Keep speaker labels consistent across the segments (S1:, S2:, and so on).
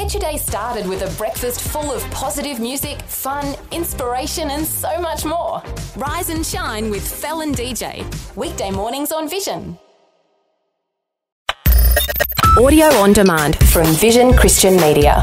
S1: Get your day started with a breakfast full of positive music, fun, inspiration, and so much more. Rise and shine with Felon DJ. Weekday mornings on Vision. Audio on demand from Vision Christian Media.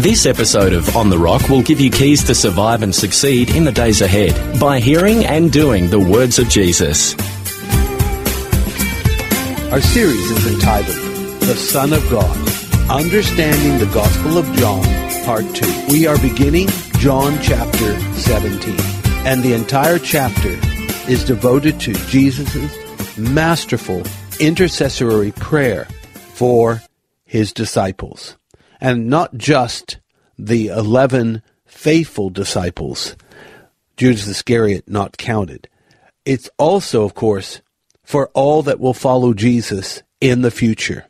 S2: This episode of On the Rock will give you keys to survive and succeed in the days ahead by hearing and doing the words of Jesus.
S3: Our series is entitled The Son of God Understanding the Gospel of John, Part 2. We are beginning John chapter 17, and the entire chapter is devoted to Jesus' masterful intercessory prayer for his disciples. And not just the 11 faithful disciples, Judas Iscariot not counted. It's also, of course, for all that will follow Jesus in the future.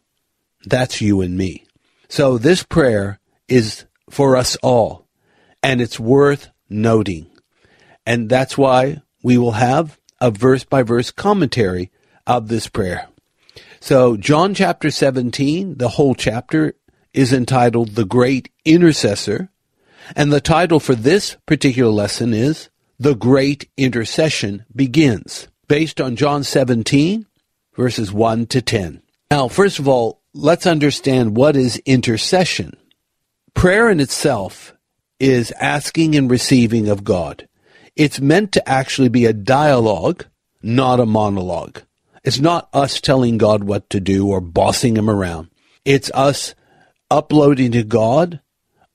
S3: That's you and me. So this prayer is for us all, and it's worth noting. And that's why we will have a verse by verse commentary of this prayer. So, John chapter 17, the whole chapter is entitled The Great Intercessor, and the title for this particular lesson is The Great Intercession Begins, based on John 17, verses 1 to 10. Now, first of all, let's understand what is intercession. Prayer in itself is asking and receiving of God. It's meant to actually be a dialogue, not a monologue. It's not us telling God what to do or bossing him around. It's us uploading to God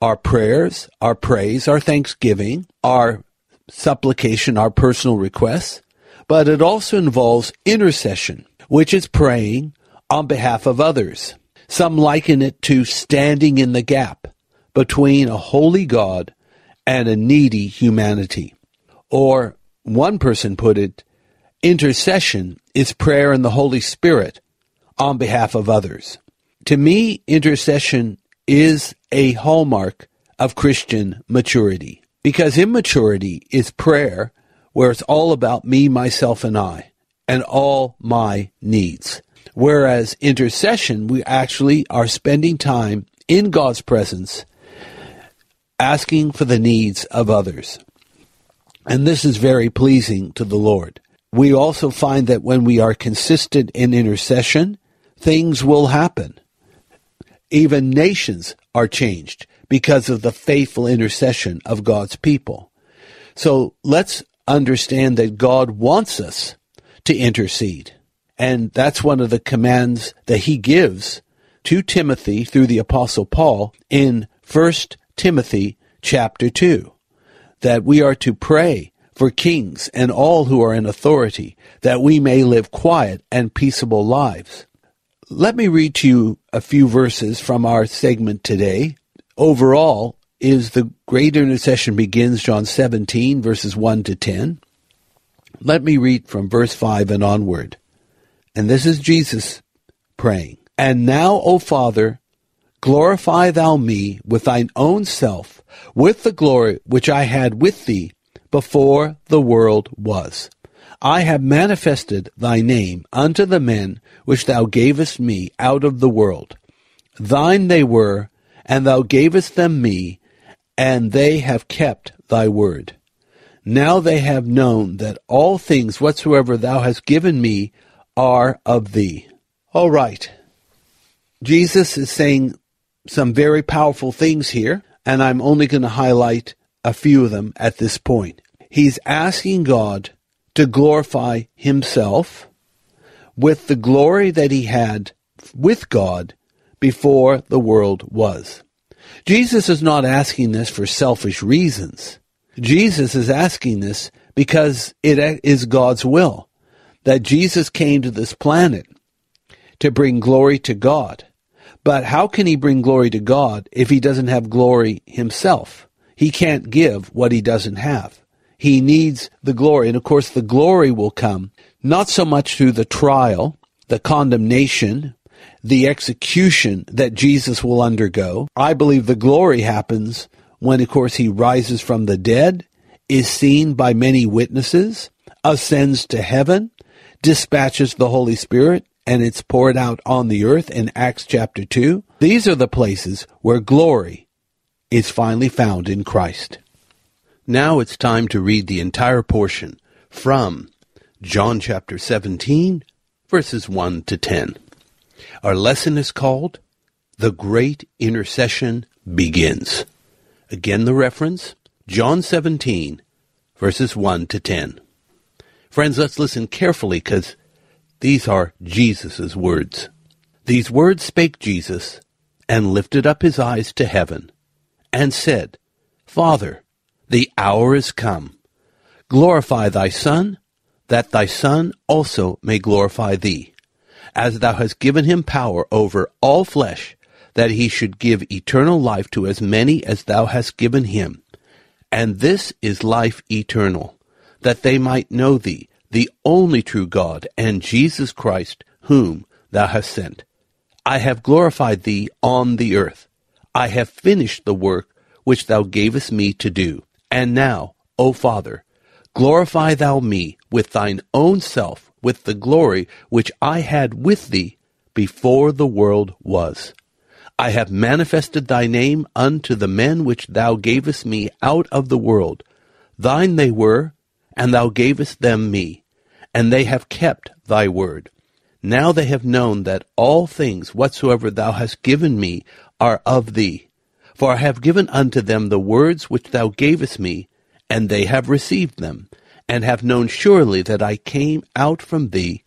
S3: our prayers, our praise, our thanksgiving, our supplication, our personal requests, but it also involves intercession, which is praying on behalf of others. Some liken it to standing in the gap between a holy God and a needy humanity. Or one person put it, intercession is prayer in the Holy Spirit on behalf of others. To me, intercession is a hallmark of Christian maturity because immaturity is prayer where it's all about me, myself, and I and all my needs. Whereas intercession, we actually are spending time in God's presence asking for the needs of others. And this is very pleasing to the Lord. We also find that when we are consistent in intercession, things will happen. Even nations are changed because of the faithful intercession of God's people. So let's understand that God wants us to intercede. And that's one of the commands that he gives to Timothy through the apostle Paul in 1 Timothy chapter 2 that we are to pray for kings and all who are in authority that we may live quiet and peaceable lives. Let me read to you a few verses from our segment today. Overall is the great intercession begins John 17 verses 1 to 10. Let me read from verse 5 and onward. And this is Jesus praying. And now, O Father, glorify thou me with thine own self, with the glory which I had with thee before the world was. I have manifested thy name unto the men which thou gavest me out of the world. Thine they were, and thou gavest them me, and they have kept thy word. Now they have known that all things whatsoever thou hast given me are of thee. All right. Jesus is saying some very powerful things here, and I'm only going to highlight a few of them at this point. He's asking God to glorify himself with the glory that he had with God before the world was. Jesus is not asking this for selfish reasons. Jesus is asking this because it is God's will that Jesus came to this planet to bring glory to God. But how can he bring glory to God if he doesn't have glory himself? He can't give what he doesn't have. He needs the glory. And of course, the glory will come not so much through the trial, the condemnation, the execution that Jesus will undergo. I believe the glory happens when, of course, he rises from the dead, is seen by many witnesses, ascends to heaven, dispatches the Holy Spirit, and it's poured out on the earth in Acts chapter 2. These are the places where glory is finally found in Christ. Now it's time to read the entire portion from John chapter 17, verses 1 to 10. Our lesson is called The Great Intercession Begins. Again, the reference John 17, verses 1 to 10. Friends, let's listen carefully because these are Jesus' words. These words spake Jesus, and lifted up his eyes to heaven, and said, Father, the hour is come. Glorify thy Son, that thy Son also may glorify thee, as thou hast given him power over all flesh, that he should give eternal life to as many as thou hast given him. And this is life eternal, that they might know thee, the only true God, and Jesus Christ, whom thou hast sent. I have glorified thee on the earth. I have finished the work which thou gavest me to do. And now, O Father, glorify thou me with thine own self, with the glory which I had with thee before the world was. I have manifested thy name unto the men which thou gavest me out of the world. Thine they were, and thou gavest them me, and they have kept thy word. Now they have known that all things whatsoever thou hast given me are of thee. For I have given unto them the words which thou gavest me, and they have received them, and have known surely that I came out from thee,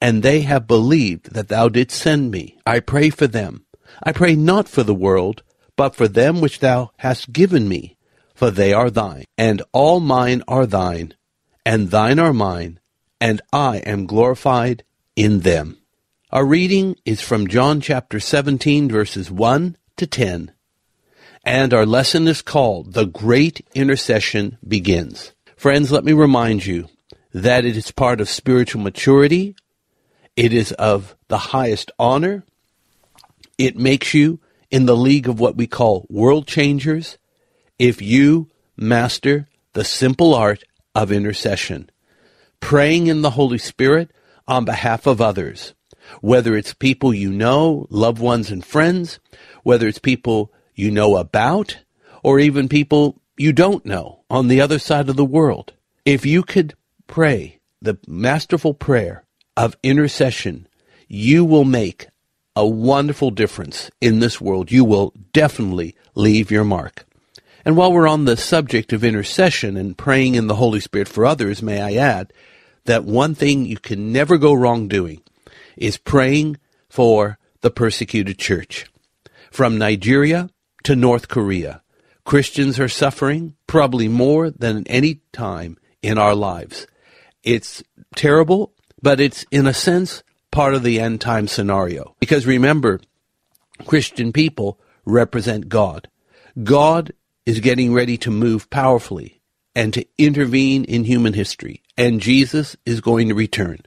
S3: and they have believed that thou didst send me. I pray for them. I pray not for the world, but for them which thou hast given me, for they are thine, and all mine are thine, and thine are mine, and I am glorified in them. Our reading is from John chapter 17, verses 1 to 10. And our lesson is called The Great Intercession Begins. Friends, let me remind you that it is part of spiritual maturity. It is of the highest honor. It makes you in the league of what we call world changers if you master the simple art of intercession, praying in the Holy Spirit on behalf of others, whether it's people you know, loved ones and friends, whether it's people you know about, or even people you don't know on the other side of the world. If you could pray the masterful prayer of intercession, you will make a wonderful difference in this world. You will definitely leave your mark. And while we're on the subject of intercession and praying in the Holy Spirit for others, may I add that one thing you can never go wrong doing is praying for the persecuted church. From Nigeria to North Korea, Christians are suffering probably more than any time in our lives. It's terrible, but it's in a sense part of the end time scenario. Because remember, Christian people represent God. God is getting ready to move powerfully and to intervene in human history, and Jesus is going to return.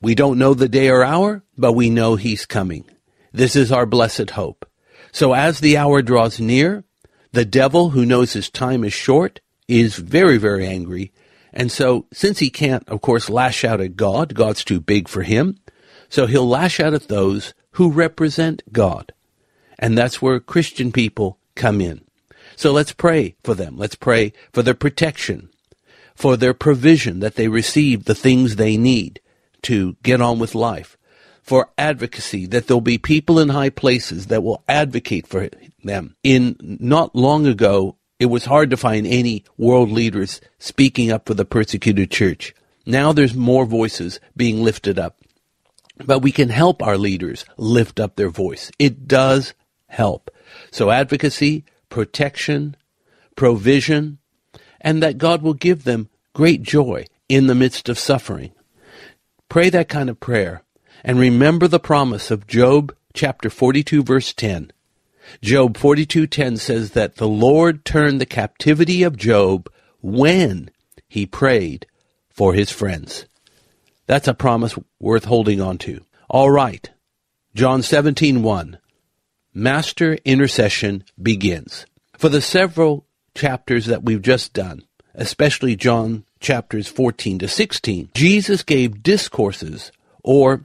S3: We don't know the day or hour, but we know he's coming. This is our blessed hope. So as the hour draws near, the devil, who knows his time is short, is very, very angry. And so, since he can't, of course, lash out at God, God's too big for him, so he'll lash out at those who represent God. And that's where Christian people come in. So let's pray for them. Let's pray for their protection, for their provision, that they receive the things they need to get on with life, for advocacy, that there'll be people in high places that will advocate for them. In not long ago, it was hard to find any world leaders speaking up for the persecuted church. Now there's more voices being lifted up. But we can help our leaders lift up their voice. It does help. So advocacy, protection, provision, and that God will give them great joy in the midst of suffering. Pray that kind of prayer and remember the promise of Job chapter 42 verse 10 Job 42:10 says that the Lord turned the captivity of Job when he prayed for his friends. That's a promise worth holding on to. All right. John 17:1. Master intercession begins. For the several chapters that we've just done, especially John chapters 14 to 16, Jesus gave discourses or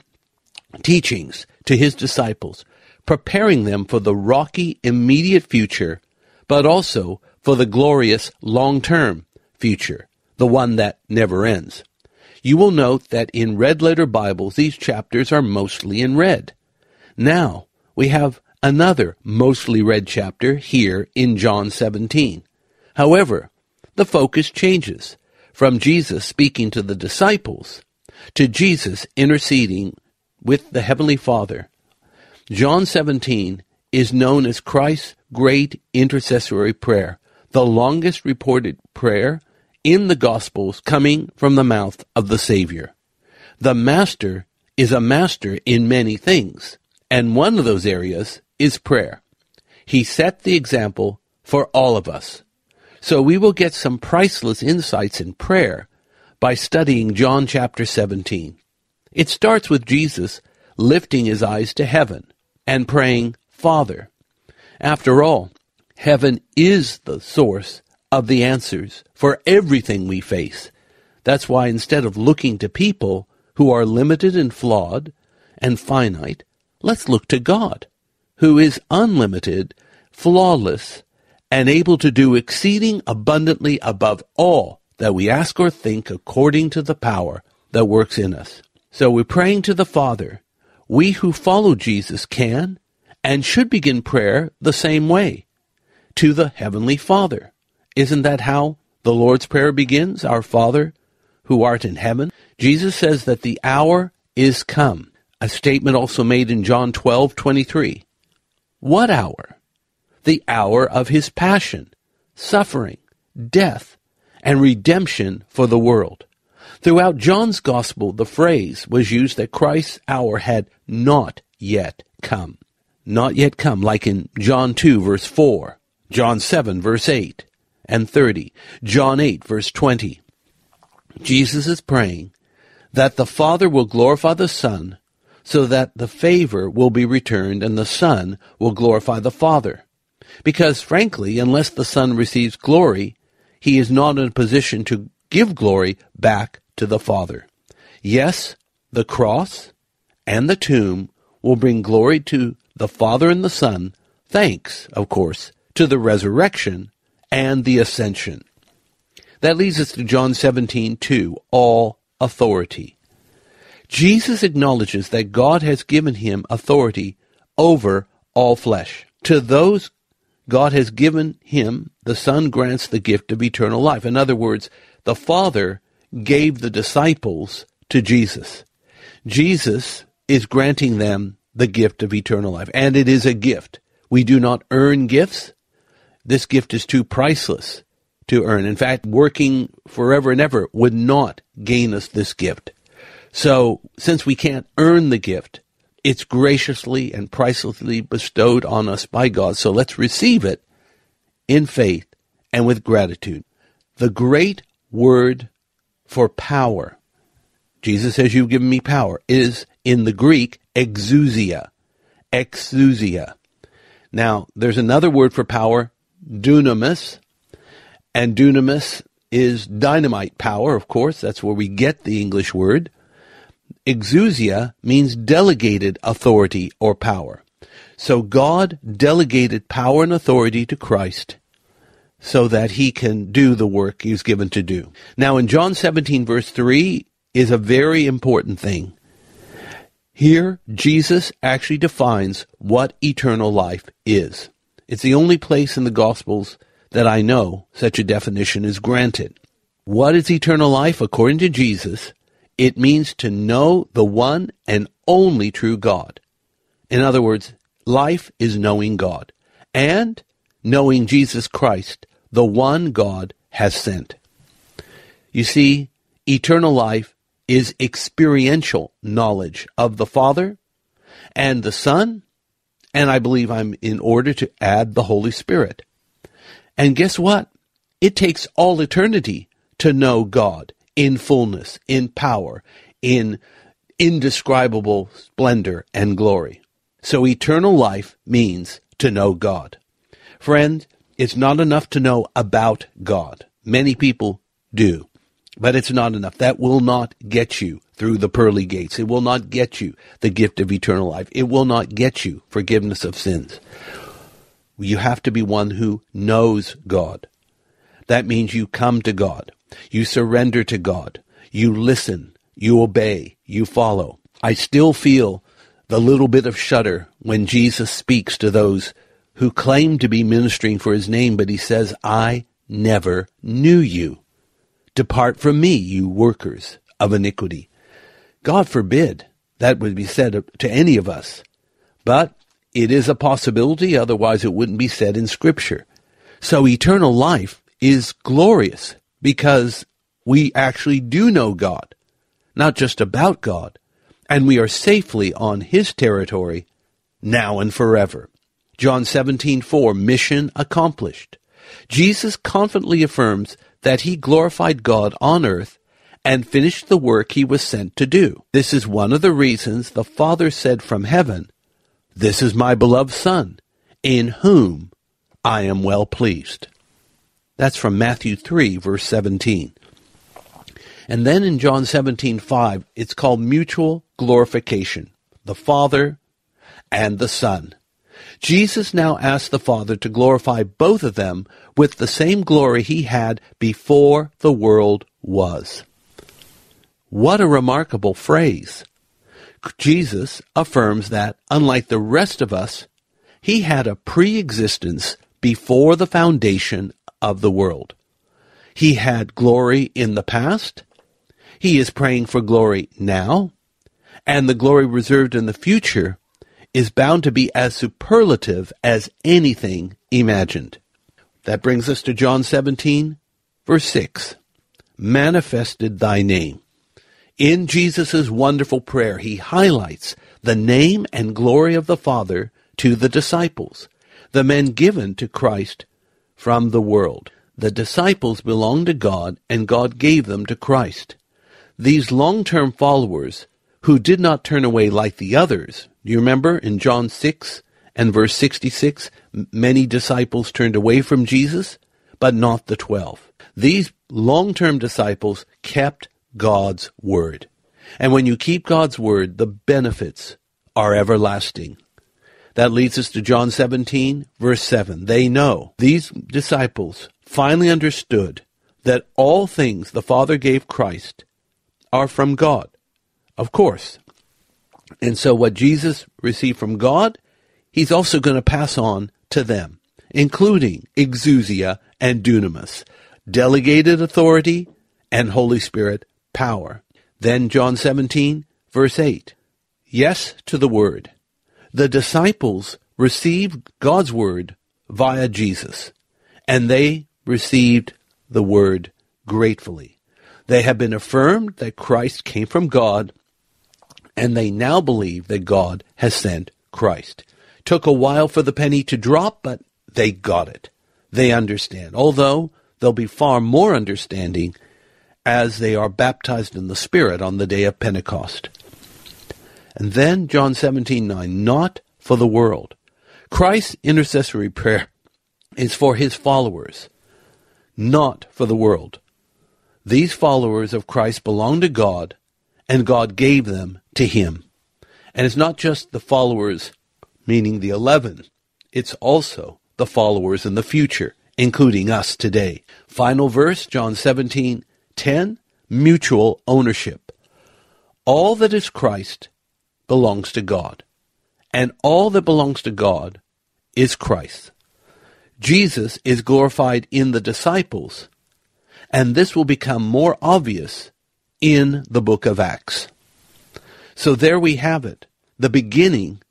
S3: teachings to his disciples, preparing them for the rocky immediate future, but also for the glorious long-term future, the one that never ends. You will note that in red letter Bibles, these chapters are mostly in red. Now, we have another mostly red chapter here in John 17. However, the focus changes from Jesus speaking to the disciples to Jesus interceding with the Heavenly Father. John 17 is known as Christ's great intercessory prayer, the longest reported prayer in the Gospels coming from the mouth of the Savior. The Master is a master in many things, and one of those areas is prayer. He set the example for all of us. So we will get some priceless insights in prayer by studying John chapter 17. It starts with Jesus lifting his eyes to heaven and praying, Father. After all, heaven is the source of the answers for everything we face. That's why instead of looking to people who are limited and flawed and finite, let's look to God, who is unlimited, flawless, and able to do exceeding abundantly above all that we ask or think according to the power that works in us. So we're praying to the Father. We who follow Jesus can and should begin prayer the same way to the Heavenly Father. Isn't that how the Lord's Prayer begins? Our Father who art in heaven. Jesus says that the hour is come. A statement also made in John 12, 23. What hour? the hour of his passion, suffering, death, and redemption for the world. Throughout John's Gospel, the phrase was used that Christ's hour had not yet come. Not yet come, like in John 2, verse 4, John 7, verse 8 and 30, John 8, verse 20. Jesus is praying that the Father will glorify the Son so that the favor will be returned and the Son will glorify the Father. Because frankly, unless the Son receives glory, he is not in a position to give glory back to the Father. Yes, the cross and the tomb will bring glory to the Father and the Son, thanks, of course, to the resurrection and the ascension. That leads us to John 17, 2, all authority. Jesus acknowledges that God has given him authority over all flesh. To those God has given him, the Son grants the gift of eternal life. In other words, the Father gave the disciples to Jesus. Jesus is granting them the gift of eternal life, and it is a gift. We do not earn gifts. This gift is too priceless to earn. In fact, working forever and ever would not gain us this gift. So, since we can't earn the gift, it's graciously and pricelessly bestowed on us by God. So let's receive it in faith and with gratitude. The great word for power, Jesus says, You've given me power, is in the Greek exousia. Exousia. Now, there's another word for power, dunamis, and dunamis is dynamite power, of course. That's where we get the English word. Exousia means delegated authority or power. So God delegated power and authority to Christ so that he can do the work he's given to do. Now in John 17 verse 3 is a very important thing. Here, Jesus actually defines what eternal life is. It's the only place in the Gospels that I know such a definition is granted. What is eternal life? According to Jesus, it means to know the one and only true God. In other words, life is knowing God and knowing Jesus Christ, the one God has sent. You see, eternal life is experiential knowledge of the Father and the Son And I believe I'm in order to add the Holy Spirit. And guess what? It takes all eternity to know God in fullness, in power, in indescribable splendor and glory. So eternal life means to know God. Friend, it's not enough to know about God. Many people do, but it's not enough. That will not get you through the pearly gates. It will not get you the gift of eternal life. It will not get you forgiveness of sins. You have to be one who knows God. That means you come to God. You surrender to God. You listen. You obey. You follow. I still feel the little bit of shudder when Jesus speaks to those who claim to be ministering for his name, but he says, I never knew you. Depart from me, you workers of iniquity. God forbid that would be said to any of us. But it is a possibility, otherwise it wouldn't be said in Scripture. So eternal life is glorious because we actually do know God, not just about God, and we are safely on His territory now and forever. John 17:4 mission accomplished. Jesus confidently affirms that he glorified God on earth and finished the work he was sent to do. This is one of the reasons the Father said from heaven, This is my beloved Son, in whom I am well pleased. That's from Matthew 3, verse 17. And then in John 17, 5, it's called mutual glorification. The Father and the Son. Jesus now asks the Father to glorify both of them with the same glory he had before the world was. What a remarkable phrase. Jesus affirms that, unlike the rest of us, he had a pre-existence before the foundation of the world. He had glory in the past. He is praying for glory now. And the glory reserved in the future is bound to be as superlative as anything imagined. That brings us to John 17, verse 6. Manifested thy name. In Jesus' wonderful prayer, he highlights the name and glory of the Father to the disciples, the men given to Christ from the world. The disciples belonged to God, and God gave them to Christ. These long-term followers, who did not turn away like the others, do you remember in John 6 and verse 66, many disciples turned away from Jesus, but not the twelve. These long-term disciples kept God's word. And when you keep God's word, the benefits are everlasting. That leads us to John 17, verse 7. They know, these disciples finally understood that all things the Father gave Christ are from God. Of course. And so what Jesus received from God, he's also going to pass on to them, including exousia and dunamis, delegated authority and Holy Spirit power. Then John 17, verse 8. Yes to the word. The disciples received God's word via Jesus, and they received the word gratefully. They have been affirmed that Christ came from God, and they now believe that God has sent Christ. Took a while for the penny to drop, but they got it. They understand, although they'll be far more understanding as they are baptized in the Spirit on the day of Pentecost. And then John 17:9, not for the world. Christ's intercessory prayer is for his followers, not for the world. These followers of Christ belong to God, and God gave them to him. And it's not just the followers, meaning the eleven, it's also the followers in the future, including us today. Final verse, John 17, 10. Mutual ownership. All that is Christ belongs to God, and all that belongs to God is Christ. Jesus is glorified in the disciples, and this will become more obvious in the book of Acts. So there we have it, the beginning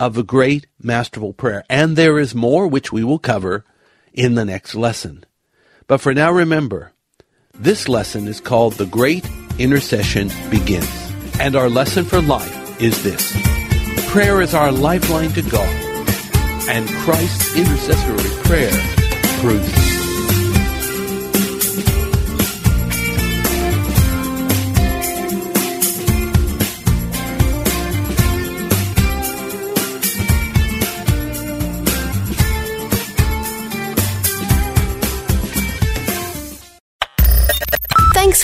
S3: of a great masterful prayer. And there is more which we will cover in the next lesson. But for now, remember, this lesson is called The Great Intercession Begins. And our lesson for life is this. Prayer is our lifeline to God. and Christ's intercessory prayer proves it.